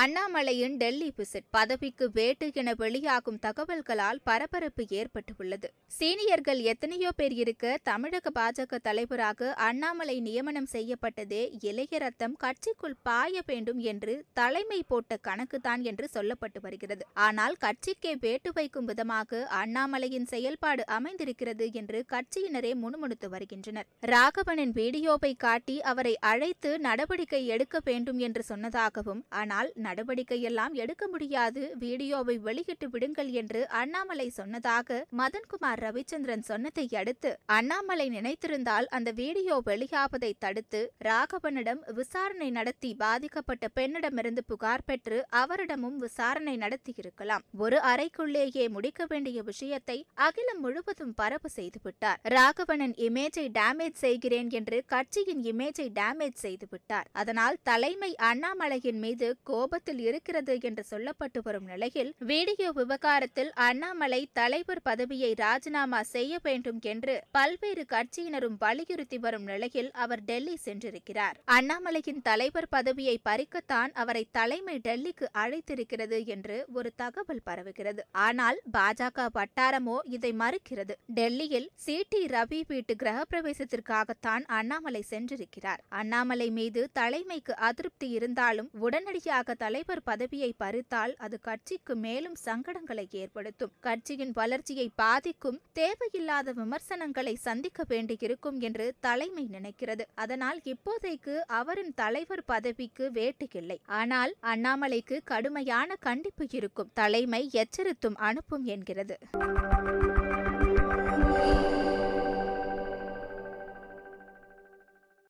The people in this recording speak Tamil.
அண்ணாமலையின் டெல்லி விசிட் பதவிக்கு வேட்டு என வெளியாகும் தகவல்களால் பரபரப்பு ஏற்பட்டுள்ளது. சீனியர்கள் எத்தனையோ பேர் இருக்க தமிழக பாஜக தலைவராக அண்ணாமலை நியமனம் செய்யப்பட்டதே இளைய ரத்தம் கட்சிக்குள் பாய வேண்டும் என்று தலைமை போட்ட கணக்குதான் என்று சொல்லப்பட்டு வருகிறது. ஆனால் கட்சிக்கே வேட்டு வைக்கும் விதமாக அண்ணாமலையின் செயல்பாடு அமைந்திருக்கிறது என்று கட்சியினரே முணுமுணுத்து வருகின்றனர். ராகவனின் வீடியோவை காட்டி அவரை அழைத்து நடவடிக்கை எடுக்க வேண்டும் என்று சொன்னதாகவும் ஆனால் நடவடிக்கையெல்லாம் எடுக்க முடியாது. வீடியோவை வெளியிட்டு விடுங்கள் என்று அண்ணாமலை சொன்னதாக மதன்குமார் ரவிச்சந்திரன் சொன்னதை அடுத்து அண்ணாமலை நினைத்திருந்தால் அந்த வீடியோ வெளியாவதை தடுத்து ராகவனிடம் விசாரணை நடத்தி பாதிக்கப்பட்ட பெண்ணிடமிருந்து புகார் பெற்று அவரிடமும் விசாரணை நடத்தியிருக்கலாம் ஒரு அறைக்குள்ளேயே முடிக்க வேண்டிய விஷயத்தை அகிலம் முழுவதும் பரப்பு செய்துவிட்டார் ராகவனின் இமேஜை டேமேஜ் செய்கிறேன் என்று கட்சியின் இமேஜை டேமேஜ் செய்துவிட்டார் அதனால் தலைமை அண்ணாமலையின் மீது கோபத்தில் இருக்கிறது என்று சொல்லப்பட்டு வரும் நிலையில் வீடியோ விவகாரத்தில் அண்ணாமலை தலைவர் பதவியை ராஜினாமா செய்ய வேண்டும் என்று பல்வேறு கட்சியினரும் வலியுறுத்தி வரும் நிலையில் அவர் டெல்லி சென்றிருக்கிறார். அண்ணாமலையின் தலைவர் பதவியை பறிக்கத்தான் அவரை தலைமை டெல்லிக்கு அழைத்திருக்கிறது என்று ஒரு தகவல் பரவுகிறது. ஆனால் பாஜக வட்டாரமோ இதை மறுக்கிறது. டெல்லியில் சி டி ரவி வீட்டு கிரகப்பிரவேசத்திற்காகத்தான் அண்ணாமலை சென்றிருக்கிறார். அண்ணாமலை மீது தலைமைக்கு அதிருப்தி இருந்தாலும் உடனடியாக தலைவர் பதவியை பறித்தால் அது கட்சிக்கு மேலும் சங்கடங்களை ஏற்படுத்தும். கட்சியின் வளர்ச்சியை பாதிக்கும் தேவையில்லாத விமர்சனங்களை சந்திக்க வேண்டியிருக்கும் என்று தலைமை நினைக்கிறது. அதனால் இப்போதைக்கு அவரின் தலைவர் பதவிக்கு வேட்டுக்கில்லை. ஆனால் அண்ணாமலைக்கு கடுமையான கண்டிப்பு இருக்கும். தலைமை எச்சரித்தும் அனுப்பும் என்கிறது.